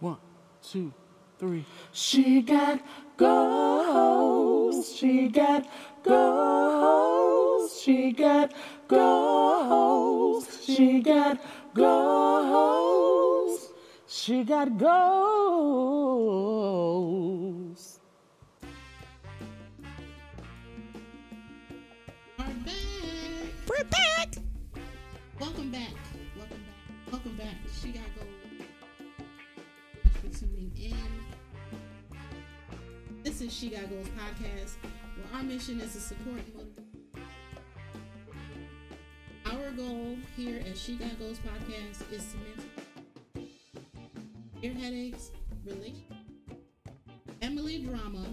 One, two, three. She got goals. She got goals. She got goals. She got goals. She got goals. She Got Goals podcast, where our mission is to support. Our goal here at She Got Goals podcast is to mental ear headaches, relation, family drama,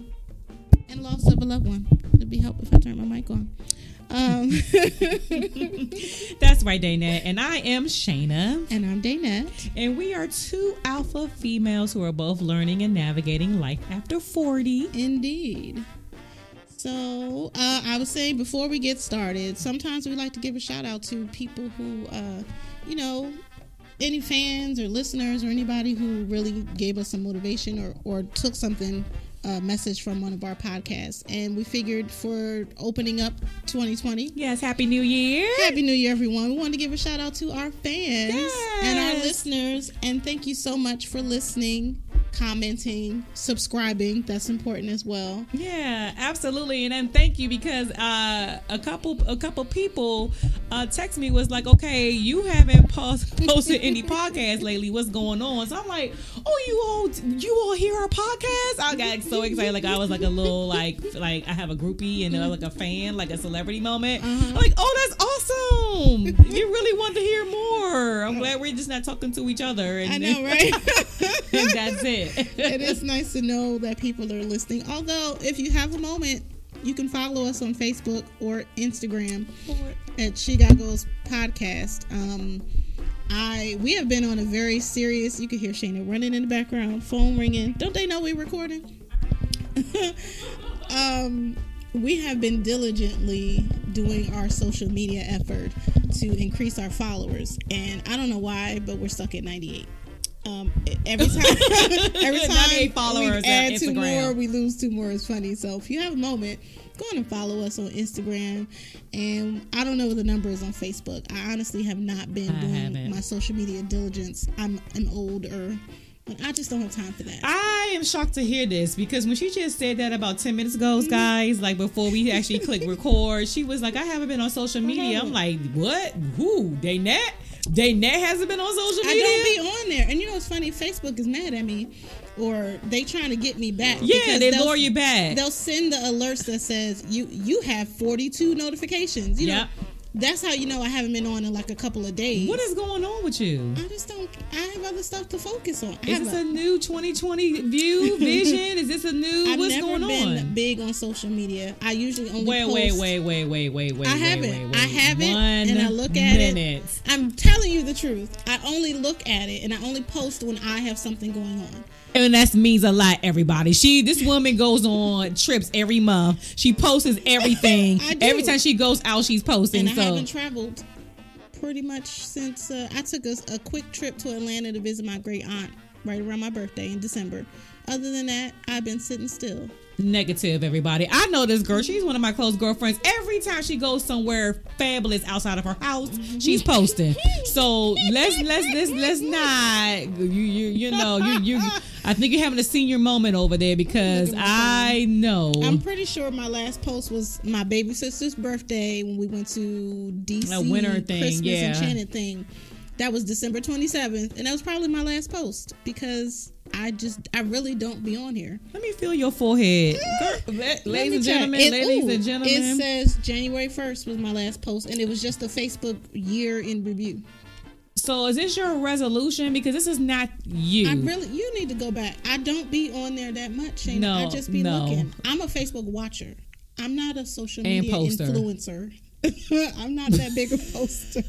and loss of a loved one. It'd be helpful if I turn my mic on. Um, That's right, Daynette. And I am Shayna. and I'm Daynette. And we are two alpha females who are both learning and navigating life after 40. Indeed. So, uh, I was saying before we get started, sometimes we like to give a shout out to people who, uh, you know, any fans or listeners or anybody who really gave us some motivation or, or took something, uh, message from one of our podcasts. And we figured for opening up 2020, Yes, Happy New Year. Happy New Year, everyone. We wanted to give a shout out to our fans and our listeners. And thank you so much for listening, commenting, subscribing. That's important as well. Yeah, absolutely. And then thank you because uh, a couple a couple people uh, text me was like, okay, you haven't post, posted any podcast lately. What's going on? So I'm like, oh, you all you all hear our podcast? I got so excited. Like I was like a little like like I have a groupie and then like a fan, like a celebrity moment. I'm like, oh, that's awesome. you really want to hear more. I'm glad we're just not talking to each other. And, I know, right? that's it. it is nice to know that people are listening. Although, if you have a moment, you can follow us on Facebook or Instagram at She Got Goals Podcast. Um, I we have been on a very serious. You can hear Shayna running in the background, phone ringing. Don't they know we're recording? um, we have been diligently doing our social media effort to increase our followers, and I don't know why, but we're stuck at ninety eight. Um, every time, every time followers we add two more, we lose two more. It's funny. So if you have a moment, go on and follow us on Instagram. And I don't know what the number is on Facebook. I honestly have not been I doing haven't. my social media diligence. I'm I'm older. I just don't have time for that. I am shocked to hear this because when she just said that about 10 minutes ago, guys, like before we actually click record, she was like, I haven't been on social media. I'm like, what? Who? Daynette? Daynette hasn't been on social media. I don't be on there. And you know what's funny? Facebook is mad at me, or they trying to get me back. yeah, they lure you back. They'll send the alerts that says you you have 42 notifications. You Yep. That's how you know I haven't been on in like a couple of days. What is going on with you? I just don't. I have other stuff to focus on. I Is this a- a new 2020 view vision? Is this a new I've what's never going been on? big on social media. I usually only Wait, post. wait, wait, wait, wait, wait, wait. I haven't. Wait, wait, I haven't, One and I look at it. I'm telling you the truth. I only look at it and I only post when I have something going on. And that means a lot, everybody. She, this woman goes on trips every month. She posts everything. Every time she goes out, she's posting. And I haven't traveled pretty much since uh, I took a, a quick trip to Atlanta to visit my great aunt right around my birthday in December. Other than that, I've been sitting still. negative, everybody. I know this girl. She's one of my close girlfriends. Every time she goes somewhere fabulous outside of her house, mm-hmm. she's posting. So let's let's let's let's not you you you know you you. I think you're having a senior moment over there because I know. I'm pretty sure my last post was my baby sister's birthday when we went to DC A winter thing, Christmas yeah. enchanted thing. That was December 27th, and that was probably my last post because I just I really don't be on here. Let me feel your forehead, ah, Girl, Let ladies and gentlemen. It- ladies ooh, and gentlemen. It says January 1st was my last post, and it was just a Facebook year in review. So is this your resolution? Because this is not you. I really, you need to go back. I don't be on there that much. Shayna. No, I just be no. looking. I'm a Facebook watcher. I'm not a social media influencer. I'm not that big a poster.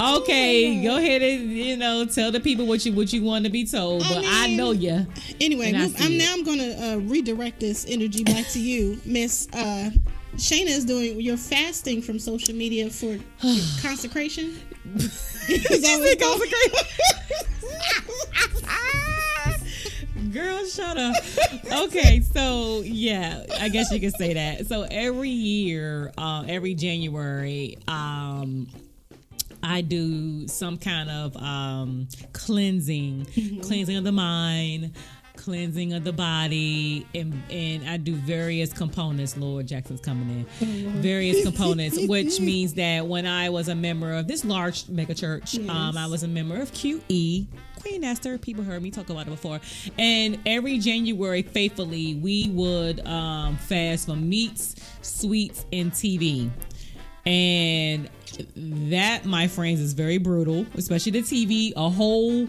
okay, go ahead and you know tell the people what you what you want to be told. I But I, know you. anyway, And I move- see I'm, it. now I'm going to uh, redirect this energy back to you, Miss uh, Shayna. Is doing you're fasting from social media for consecration. Is that what it's called? gotta. Okay, so yeah, I guess you could say that. So every year, uh, every January, um, I do some kind of um, cleansing, cleansing of the mind, cleansing of the body, and and I do various components. Lord Jackson's coming in. Various components, which means that when I was a member of this large mega church, um, I was a member of QE. Queen Esther, people heard me talk about it before. And every January, faithfully, we would um, fast from meats, sweets, and TV. And that, my friends, is very brutal, especially the TV. A whole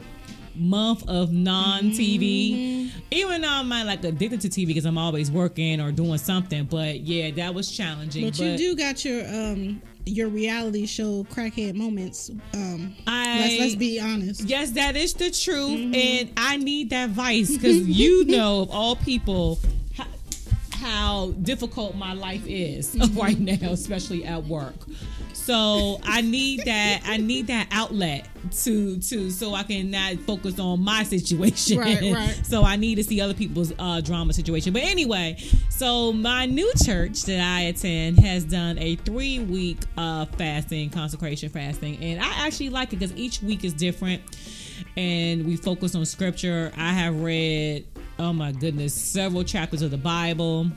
month of non TV. Even though I'm not like addicted to TV because I'm always working or doing something. But yeah, that was challenging. But, you do got your um your reality show crackhead moments. Um, I- let's, let's be honest. Yes, that is the truth, and I need that vice because you know of all people how, how difficult my life is right now, especially at work. So I need that. I need that outlet to to so I can not focus on my situation. Right, right. So I need to see other people's uh, drama situation. But anyway, so my new church that I attend has done a three week uh, fasting, consecration fasting, and I actually like it because each week is different, and we focus on scripture. I have read, oh my goodness, several chapters of the Bible.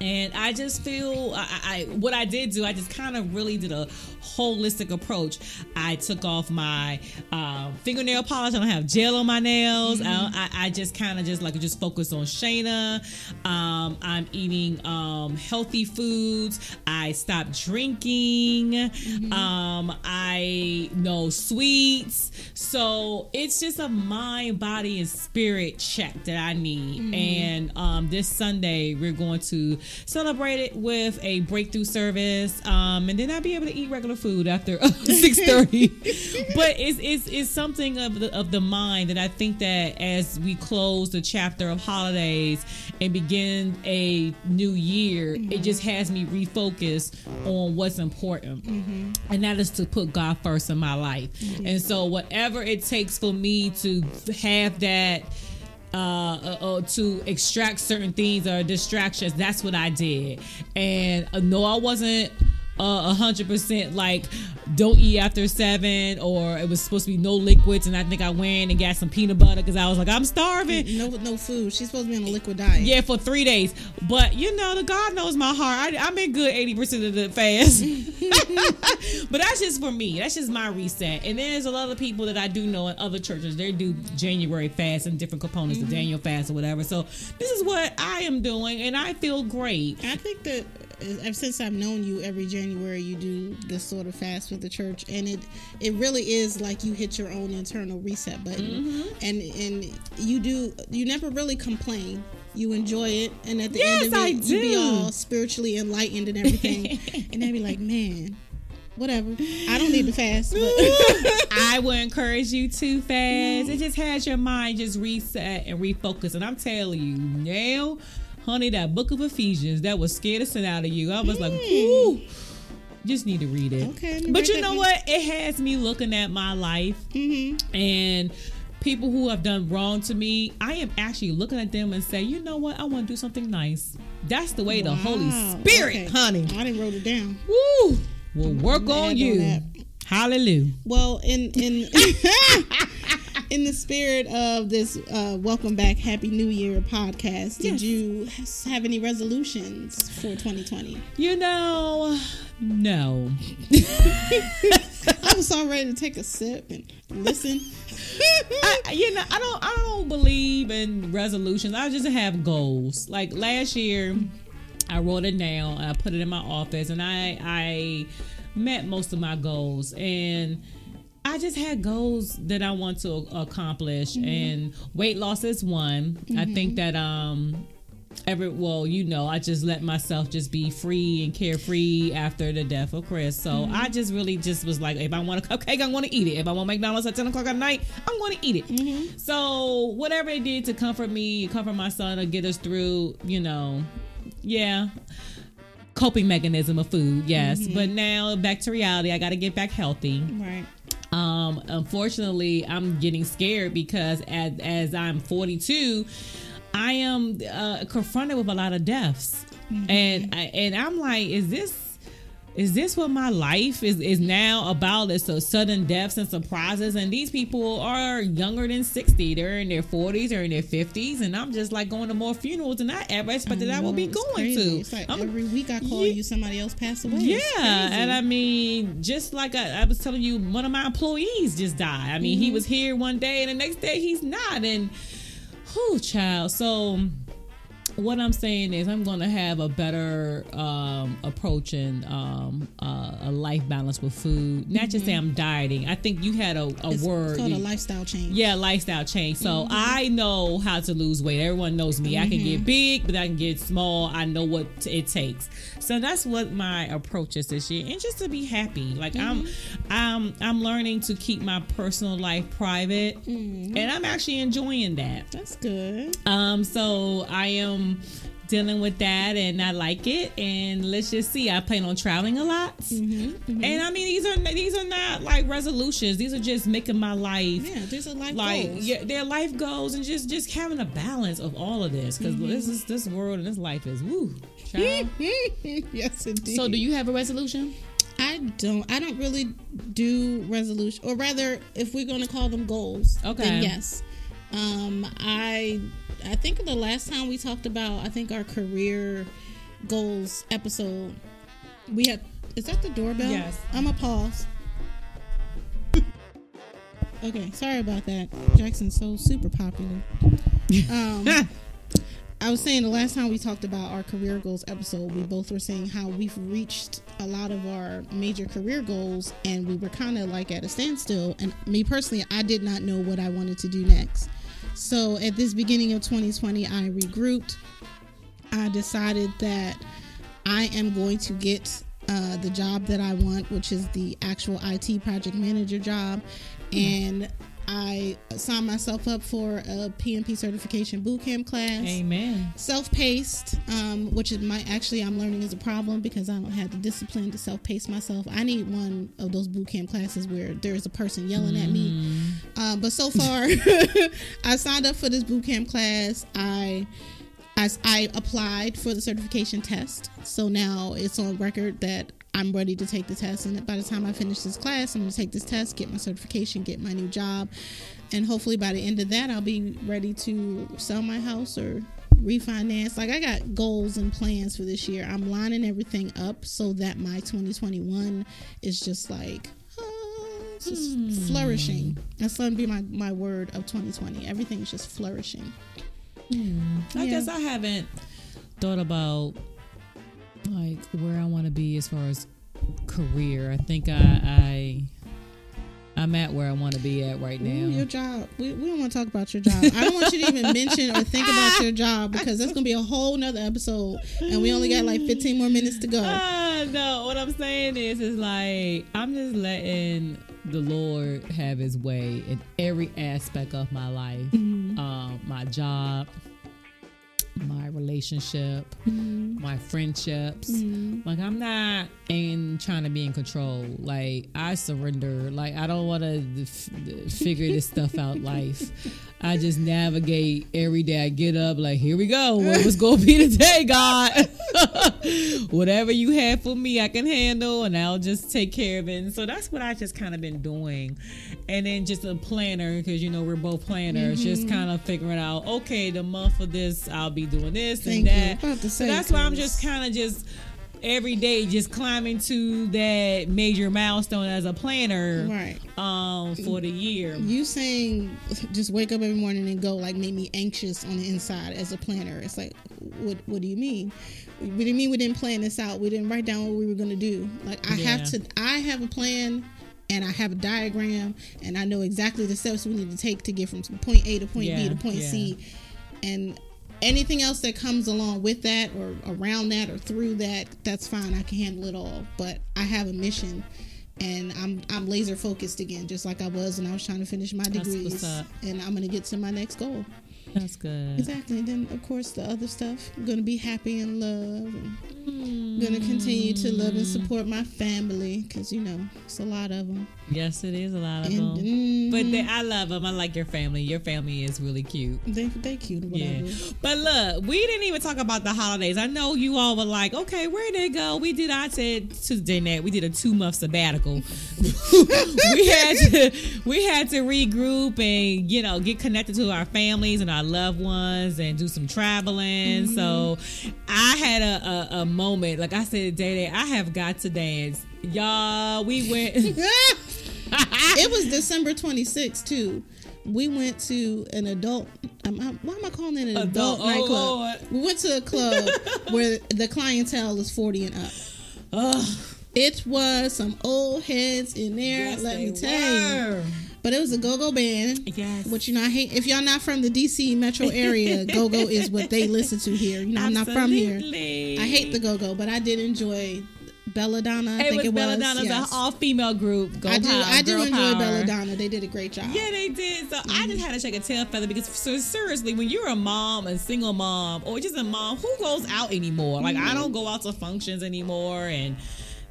And I just feel I, I what I did do. I just kind of really did a holistic approach. I took off my uh, fingernail polish. I don't have gel on my nails. I, I, I just kind of just like just focus on Shayna. Um, I'm eating um, healthy foods. I stopped drinking. Um, I no sweets. So it's just a mind, body, and spirit check that I need. And um, this Sunday we're going to celebrate it with a breakthrough service. Um, and then I'll be able to eat regular food after six thirty. but it's, it's it's something of the of the mind that I think that as we close the chapter of holidays and begin a new year, it mm-hmm. just has me refocus on what's important, mm-hmm. and that is to put God first in my life. Mm-hmm. And so whatever it takes for me to have that uh, uh, uh, to extract certain things or distractions. That's what I did, and uh, no, I wasn't a hundred percent like don't eat after seven, or it was supposed to be no liquids, and I think I went and got some peanut butter because I was like, I'm starving. No, no food. She's supposed to be on a liquid diet. Yeah, for three days. But you know, the God knows my heart. I, I'm in good eighty percent of the fast. but that's just for me. That's just my reset. And there's a lot of people that I do know in other churches. They do January fast and different components, of mm-hmm. Daniel fast or whatever. So this is what I am doing, and I feel great. I think that uh, since I've known you, every January you do this sort of fast with the church, and it it really is like you hit your own internal reset button, and and you do you never really complain. You enjoy it, and at the Yes, end of I it, you be all spiritually enlightened and everything, and they be like, man, whatever. I don't need to fast, but I would encourage you to fast. It just has your mind just reset and refocus. And I'm telling you now, honey, that book of Ephesians that was scared the sin out of you. I was like, ooh. Just need to read it. Mm. Okay, but you know down. what? It has me looking at my life Mm-hmm. and people who have done wrong to me. I am actually looking at them and say, you know what? I want to do something nice. That's the way the Holy Spirit, okay. honey, I didn't wrote it down. woo, will work on on you. that. Hallelujah. Well, in in in the spirit of this uh, "Welcome Back, Happy New Year" podcast, did Yes. you have any resolutions for 2020? You know, no. I was all ready to take a sip and listen. I, you know, I don't. I don't believe in resolutions. I just have goals. Like last year, I wrote it down. I put it in my office, and I I met most of my goals. And I just had goals that I want to accomplish. Mm-hmm. And weight loss is one. I mm-hmm. think that um every well, you know, I just let myself just be free and carefree after the death of Chris. So mm-hmm. I just really just was like, if I want a cupcake, I'm going to eat it. If I want McDonald's at 10 o'clock at night, I'm going to eat it. So whatever it did to comfort me, comfort my son, or get us through, you know, yeah. Coping mechanism of food, yes. But now back to reality. I got to get back healthy. Right. Um, unfortunately, I'm getting scared because as as I'm 42, I am uh, confronted with a lot of deaths, and I, and I'm like, is this is this what my life is is now about? It's so sudden deaths and surprises, and these people are younger than sixty. They're in their forties or in their fifties, and I'm just like going to more funerals than I ever expected I, know, would be going to. It's like I'm- every week I call Yeah. you, somebody else passed away. yeah, and I mean, just like I, I was telling you, one of my employees just died. I mean, he mm-hmm. was here one day, and the next day he's not. And who, child? So what I'm saying is, I'm going to have a better um, approach and um, uh, a life balance with food. Not just say I'm dieting. I think you had a, a it's, word. it's called a lifestyle change. yeah, lifestyle change. So Mm-hmm. I know how to lose weight. Everyone knows me. I can get big, but I can get small. I know what it takes. So that's what my approach is this year, and just to be happy. Like Mm-hmm. I'm, I'm, I'm learning to keep my personal life private, Mm-hmm. and I'm actually enjoying that. That's good. Um, so I am dealing with that, and I like it. And let's just see. I plan on traveling a lot, Mm-hmm. and I mean these are these are not like resolutions. These are just making my life Yeah, there's a life like goals. yeah, their life goals and just just having a balance of all of this because Mm-hmm. this is this world and this life is woo. yes, indeed. so do you have a resolution? I don't. I don't really do resolution, or rather, if we're going to call them goals, Okay. then yes. Um, I I think the last time we talked about, I think our career goals episode, we had. Is that the doorbell? Yes. I'm a pause. okay, sorry about that. Jackson's so super popular. Um, I was saying the last time we talked about our career goals episode, we both were saying how we've reached a lot of our major career goals and we were kind of like at a standstill. And me personally, I did not know what I wanted to do next. So at this beginning of 2020, I regrouped. I decided that I am going to get uh, the job that I want, which is the actual IT project manager job. And I signed myself up for a PMP certification bootcamp class. Amen. self-paced um, which is my actually i'm learning is a problem because i don't have the discipline to self-pace myself. I need one of those boot camp classes where there's a person yelling at me. Um, but so far i signed up for this boot camp class. I I, I applied for the certification test. So now it's on record that i'm ready to take the test. And by the time i finish this class i'm going to take this test get my certification get my new job. And hopefully by the end of that i'll be ready to sell my house or refinance. Like i got goals and plans for this year. I'm lining everything up so that my 2021 is just like ah, just flourishing. That's going to be my, my word of 2020 everything's just flourishing. I Yeah. guess I haven't thought about like where I want to be as far as career. I think I, I I'm at where I want to be at right Ooh, now. your job we, we don't want to talk about your job i don't want you to even mention or think about your job because that's going to be a whole nother episode and we only got like 15 more minutes to go Ah, no, what I'm saying is, is like I'm just letting the Lord have His way in every aspect of my life, Mm-hmm. um, my job, my relationship, Mm-hmm. my friendships. Like I'm not in trying to be in control. Like I surrender. Like I don't want to f- figure this stuff out. Life. I just navigate every day. I get up like here we go. What was gonna be today, God? Whatever you have for me, I can handle, and I'll just take care of it. And so that's what I just kind of been doing. And then just a planner because you know we're both planners. Mm-hmm. Just kind of figuring out. Okay, the month of this, I'll be doing this Thank and you. that. About to so that's why I'm just kind of just every day just climbing to that major milestone as a planner right. um for the year. you saying just wake up every morning and go like made me anxious on the inside as a planner. It's like what what do you mean? We didn't mean we didn't plan this out. We didn't write down what we were going to do. Like i have to i have a plan and i have a diagram and i know exactly the steps we need to take to get from point a to point b to point yeah. c and anything else that comes along with that or around that or through that that's fine. I can handle it all. But i have a mission and i'm i'm laser focused again just like i was when i was trying to finish my degrees. and i'm gonna get to my next goal That's good. exactly and then of course the other stuff i'm gonna be happy and love and Gonna continue to love and support my family because you know it's a lot of them. Yes, it is a lot of And, them. mm, But they, I love them. I like your family. Your family is really cute. they they cute or Yeah. But look, we didn't even talk about the holidays. I know you all were like, okay, where did it go? We did, I said to Danette, we did a two month sabbatical. we had to we had to regroup and, you know, get connected to our families and our loved ones and do some traveling. So I had a, a, a moment, like I said, Day Day, I have got to dance. Y'all, we went it was December 26th too. We went to an adult. Um, um, why am I calling it an adult, Adult, nightclub? We went to a club where the clientele is 40 and up. Ugh, It was some old heads in there. yes, let me tell you. But it was a go-go band. Yes. Which you know, I hate. If y'all not from the DC metro area, go-go is what they listen to here. You know, I'm not from here. I hate the go-go, but I did enjoy Bela Dona. I It think was it was. Bela Dona's yes. an all female group. Go I do. power, I do enjoy power. Bela Dona. They did a great job. Yeah, they did. So I Mm-hmm. just had to check a tail feather because, so seriously, when you're a mom, a single mom, or just a mom, who goes out anymore? Like Mm-hmm. I don't go out to functions anymore, and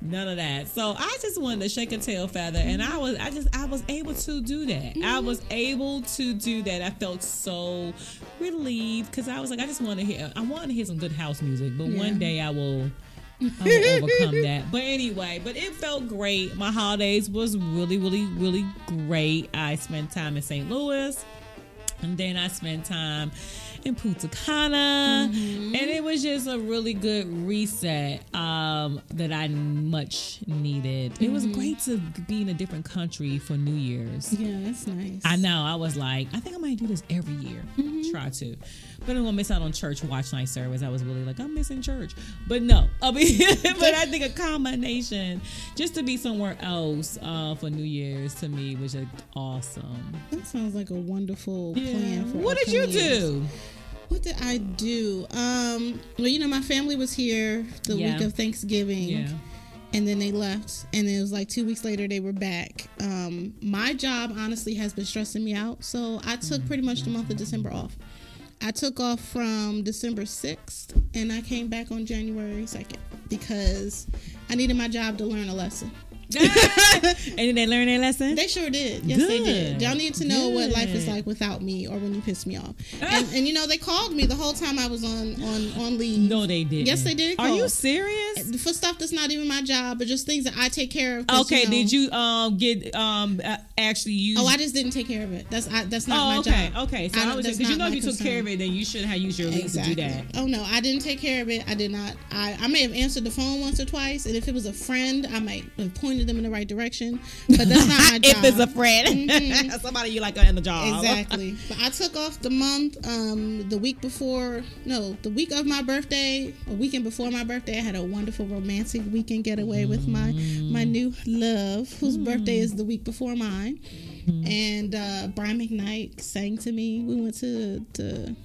none of that. So I just wanted to shake a tail feather, and I was, I just, I was able to do that. I Mm-hmm. was able to do that. I felt so relieved because I was like, I just want to hear, I want to hear some good house music, but Yeah. one day I will. I will overcome that. But anyway, but it felt great. My holidays was really, really, really great. I spent time in St. Louis, and then I spent time in Punta Cana, and it was just a really good reset um, that I much needed. It was great to be in a different country for New Year's. Yeah, that's nice. I know. I was like, I think I might do this every year. Try to, but I'm gonna miss out on church watch night service. I was really like, I'm missing church, but no. I mean, but I think a combination just to be somewhere else uh, for New Year's to me was just awesome. That sounds like a wonderful plan for. What did you years. do? What did I do? Um, well, you know, my family was here the Yeah. week of Thanksgiving. Yeah. and then they left and it was like two weeks later they were back um, my job honestly has been stressing me out so i took pretty much the month of december off i took off from december 6th and i came back on january 2nd because i needed my job to learn a lesson and did they learn their lesson? they sure did. Yes, they did. Y'all need to know what life is like without me, or when you piss me off. And, and you know, they called me the whole time I was on on on leave. no, they didn't. Yes, they did Are you serious? for stuff that's not even my job, but just things that I take care of. Okay, know- did you um get um actually use? Oh, I just didn't take care of it. That's I, that's not Oh, my okay, job. okay. Okay. So I I, was because you know if you took care of it, then you should have used your leave Exactly. to do that. Oh no, I didn't take care of it. I did not. I, I may have answered the phone once or twice, and if it was a friend, I might have pointed them in the right direction. But that's not my job. if it's a friend, somebody you like in the job. Mm-hmm. Exactly. but I took off the month, um, the week before, no, the week of my birthday, a weekend before my birthday. I had a wonderful romantic weekend getaway with my my new love, whose birthday is the week before mine. And uh, Brian McKnight sang to me. We went to, to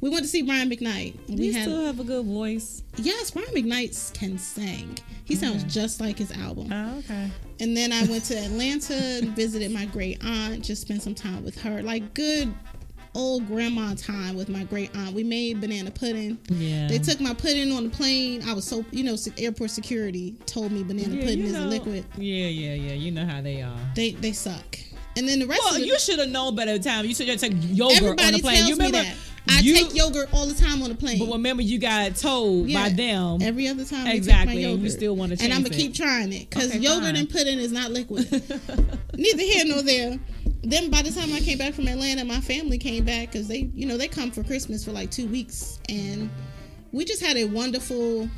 we went to see Brian McKnight. Do We you had still have a good voice? yes, Brian McKnight can sing. He sounds just like his album. Oh, okay. And then I went to Atlanta and visited my great aunt, just spent some time with her. Like good old grandma time with my great aunt. We made banana pudding. Yeah. They took my pudding on the plane. I was so, you know, airport security told me banana Yeah, pudding is know- a liquid. Yeah, yeah, yeah. You know how they are. They they suck. And then the rest Well, of the, you should have known better the time. You should have taken yogurt on the plane. You remember? I you, take yogurt all the time on the plane. But remember, you got told Yeah. by them. Every other time, Exactly, Take my and you still wanna and I'm gonna keep trying it because Okay, yogurt fine. and pudding is not liquid. Neither here nor there. Then by the time I came back from Atlanta, my family came back because they, you know, they come for Christmas for like two weeks, and we just had a wonderful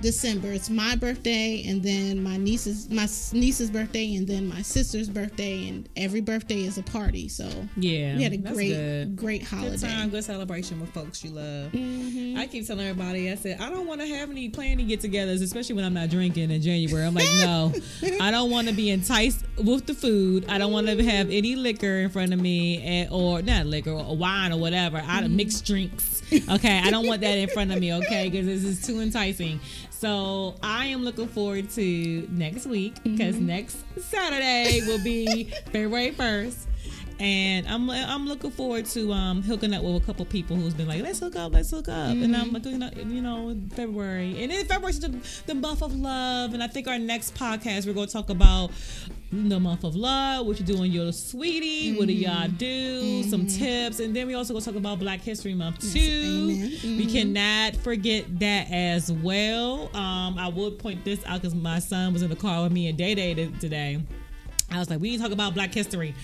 December. It's my birthday, and then my niece's my niece's birthday, and then my sister's birthday, and every birthday is a party. So yeah, we had a that's great, good. great Good holiday. time, good celebration with folks you love. Mhm. I keep telling everybody, I said, I don't want to have any planning get togethers, especially when I'm not drinking in January. I'm like, no, I don't want to be enticed with the food. I don't want to have any liquor in front of me, and, or not liquor, or wine or whatever. I don't mixed drinks. Okay, I don't want that in front of me. Okay, because this is too enticing. So I am looking forward to next week because mm-hmm. next Saturday will be February 1st. And I'm I'm looking forward to um hooking up with a couple people who's been like, let's hook up, let's hook up, and I'm like, you know, you know, February, and then February's the, the month of love, and I think our next podcast we're going to talk about the month of love, what you doing, your sweetie, what do y'all do, some tips, and then we also going to talk about Black History Month too. amen. We cannot forget that as well. Um, I would point this out because my son was in the car with me and Day Day today. I was like, we need to talk about Black History,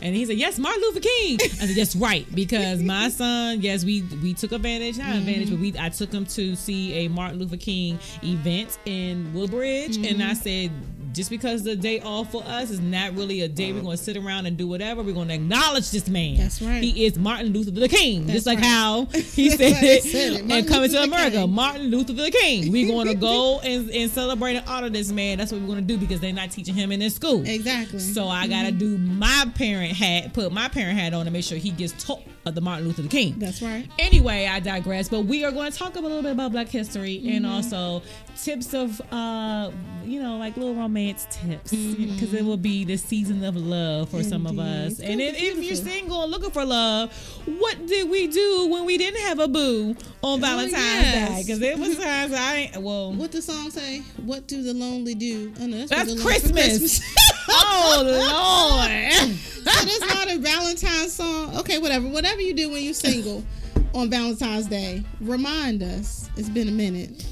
and he said, "Yes, Martin Luther King." I said, "That's right," because my son, yes, we we took advantage, not mm-hmm. advantage, but we I took him to see a Martin Luther King event in Woodbridge, and I mm-hmm. said. Just because the day off for us is not really a day we're going to sit around and do whatever. We're going to acknowledge this man. That's right. He is Martin Luther the King. That's just like right. how he said it, said it. and coming Luther to America. Martin Luther the King. We're going to go and, and celebrate and honor this man. That's what we're going to do because they're not teaching him in this school. Exactly. So I gotta mm-hmm. do my parent hat, put my parent hat on to make sure he gets taught of the Martin Luther King. That's right. Anyway, I digress, but we are going to talk a little bit about Black history and Mm-hmm. also tips of, uh, you know, like little romance tips because it will be the season of love for some of Mm-hmm. Us. And if, if you're single and looking for love, what did we do when we didn't have a boo on Valentine's Oh, yes. Day? Because it was times I ain't, well, What the song say? What do the lonely do? Oh, no, that's, that's lonely- Christmas. oh Lord. so that's not a Valentine's song. Okay, whatever. Whatever you do when you're single on Valentine's Day, remind us. It's been a minute.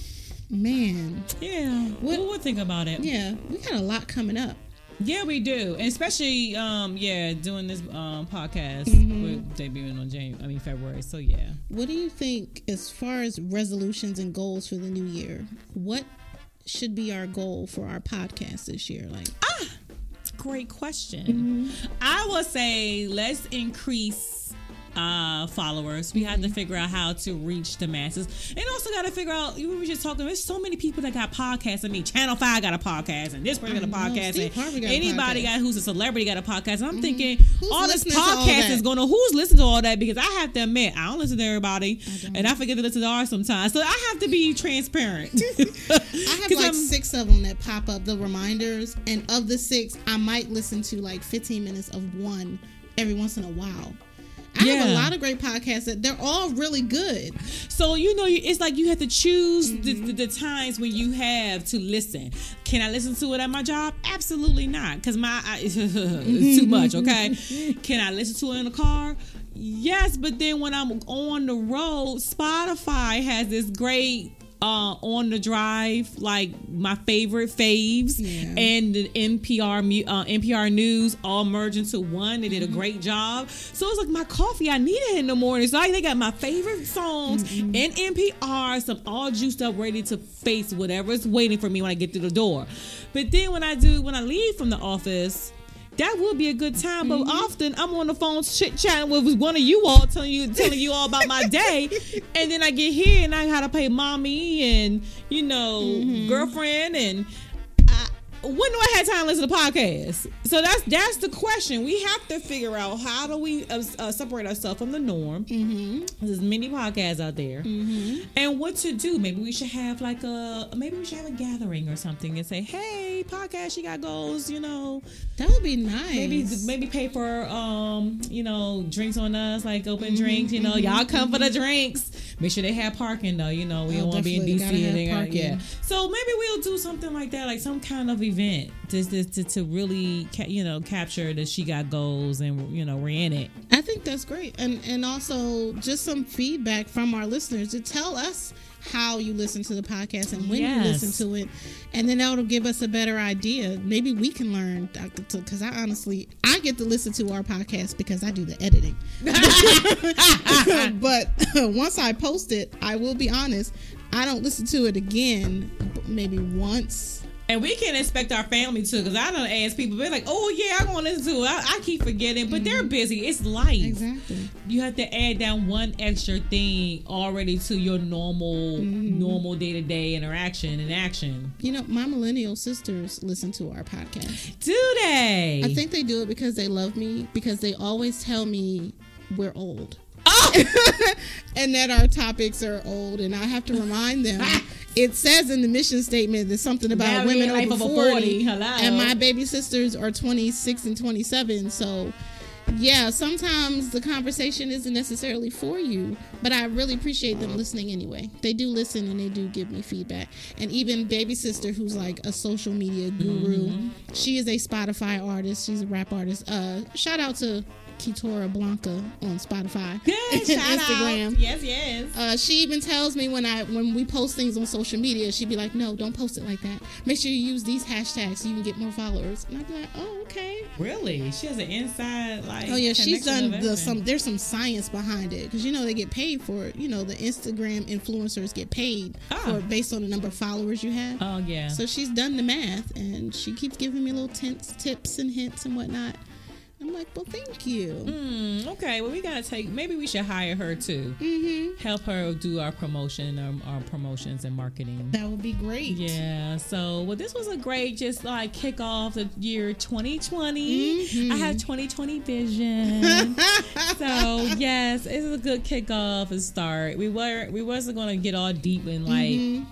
Man, Yeah, What- we'll, we'll think about it. yeah, we got a lot coming up. Yeah, we do, and especially um, yeah, doing this um podcast Mm-hmm. with debuting on January, I mean February. So yeah, What do you think as far as resolutions and goals for the new year? What should be our goal for our podcast this year? Like, great question. Mm-hmm. I will say let's increase uh followers. We Mm-hmm. have to figure out how to reach the masses, and also got to figure out. We were just talking. There's so many people that got podcasts. I mean, Channel Five got a podcast, and this person got a podcast, and got anybody podcast. Mm-hmm. got who's a celebrity got a podcast. And I'm thinking Who's all this all podcast that? is going to who's listening to all that because I have to admit I don't listen to everybody, and I forget to listen to ours sometimes. So I have to be transparent. I have like I'm- six of them that pop up, the reminders, and of the six, I might listen to like 15 minutes of one every once in a while. I have a lot of great podcasts that they're all really good. So you know, it's like you have to choose the, Mm-hmm. the, the times when you have to listen. Can I listen to it at my job? Absolutely not, because my I, it's too much. Okay. Can I listen to it in the car? Yes, but then when I'm on the road, Spotify has this great uh on the drive like my favorite faves Yeah. and the NPR uh, NPR news all merged into one. They did a great job. So it's like my coffee. I need it in the morning. So I, they got my favorite songs and NPR, some all juiced up, ready to face whatever's waiting for me when I get through the door. But then when I do, when I leave from the office. That would be a good time, but mm-hmm. often I'm on the phone chit chatting with one of you all, telling you telling you all about my day, and then I get here and I gotta pay mommy and you know mm-hmm. girlfriend and when do I have time to listen to podcasts? So that's that's the question. We have to figure out how do we uh, uh, separate ourselves from the norm. Mm-hmm. There's many podcasts out there, and what to do. Maybe we should have like a maybe we should have a gathering or something and say, hey, podcast, you got goals, you know. That would be nice. Maybe maybe pay for um you know drinks on us like open drinks. You know y'all come for the drinks. Make sure they have parking though. You know we Oh, don't want to be in DC and yeah. So maybe we'll do something like that, like some kind of event to to, to, to really ca- you know capture that she got goals and you know we're in it. I think that's great, and and also just some feedback from our listeners to tell us how you listen to the podcast and when Yes. you listen to it, and then that'll give us a better idea. Maybe we can learn uh, because I honestly I get to listen to our podcast because I do the editing. but once I post it, I will be honest, I don't listen to it again. Maybe once. And we can't expect our family to, because I don't ask people. They're like, "Oh yeah, I'm gonna listen to it." I, I keep forgetting, but they're mm-hmm. busy. It's life. Exactly. you have to add down one extra thing already to your normal mm-hmm. normal day-to-day interaction and action You know, my millennial sisters listen to our podcast. do they I think they do it because they love me because they always tell me we're old. and that our topics are old and I have to remind them it says in the mission statement that something about women over 40, 40. Hello. and my baby sisters are 26 and 27 so yeah, sometimes the conversation isn't necessarily for you, but I really appreciate them listening anyway. They do listen and they do give me feedback. And even baby sister, who's like a social media guru, Mm-hmm. she is a Spotify artist. She's a rap artist. Uh, shout out to Kitora Blanca on Spotify Good and Instagram. out. Yes, yes. Uh, she even tells me when I when we post things on social media, she'd be like, "No, don't post it like that. Make sure you use these hashtags so you can get more followers." And I'd be like, "Oh, okay." Really? She has an inside like. Oh yeah, she's done the some. There's some science behind it because you know they get paid for it. You know the Instagram influencers get paid Ah. for based on the number of followers you have. Oh yeah. So she's done the math and she keeps giving me little tints, tips and hints and whatnot. I'm like, well, thank you. Hmm, okay, well we gotta take. Maybe we should hire her too. Mm-hmm. Help her do our promotion, um, our promotions and marketing. That would be great. Yeah. So, well, this was a great just like kick off the year 2020. I have 2020 vision. so yes, it's a good kickoff and start. We were we wasn't gonna get all deep in like.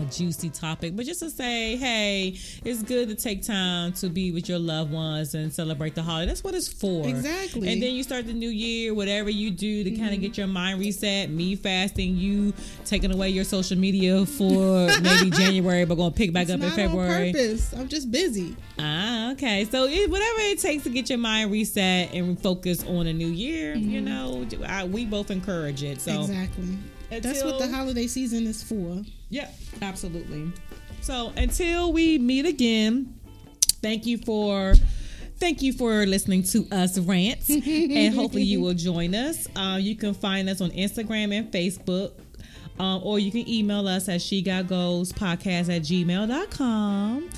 A juicy topic, but just to say, hey, it's good to take time to be with your loved ones and celebrate the holiday. That's what it's for. Exactly. And then you start the new year, whatever you do to kind of get your mind reset. Me fasting, you taking away your social media for maybe January, but gonna pick back It's up in not February. on purpose. I'm just busy. Ah, okay. So it, whatever it takes to get your mind reset and focus on a new year, you know, I, we both encourage it. So exactly. That's what the holiday season is for. Yeah, absolutely. So until we meet again, thank you for thank you for listening to us rant, and hopefully you will join us. Uh, you can find us on Instagram and Facebook. Um, or you can email us at she got goals podcast at gmail.com.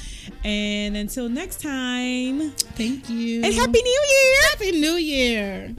And until next time, Thank you. and Happy New Year! Happy New Year.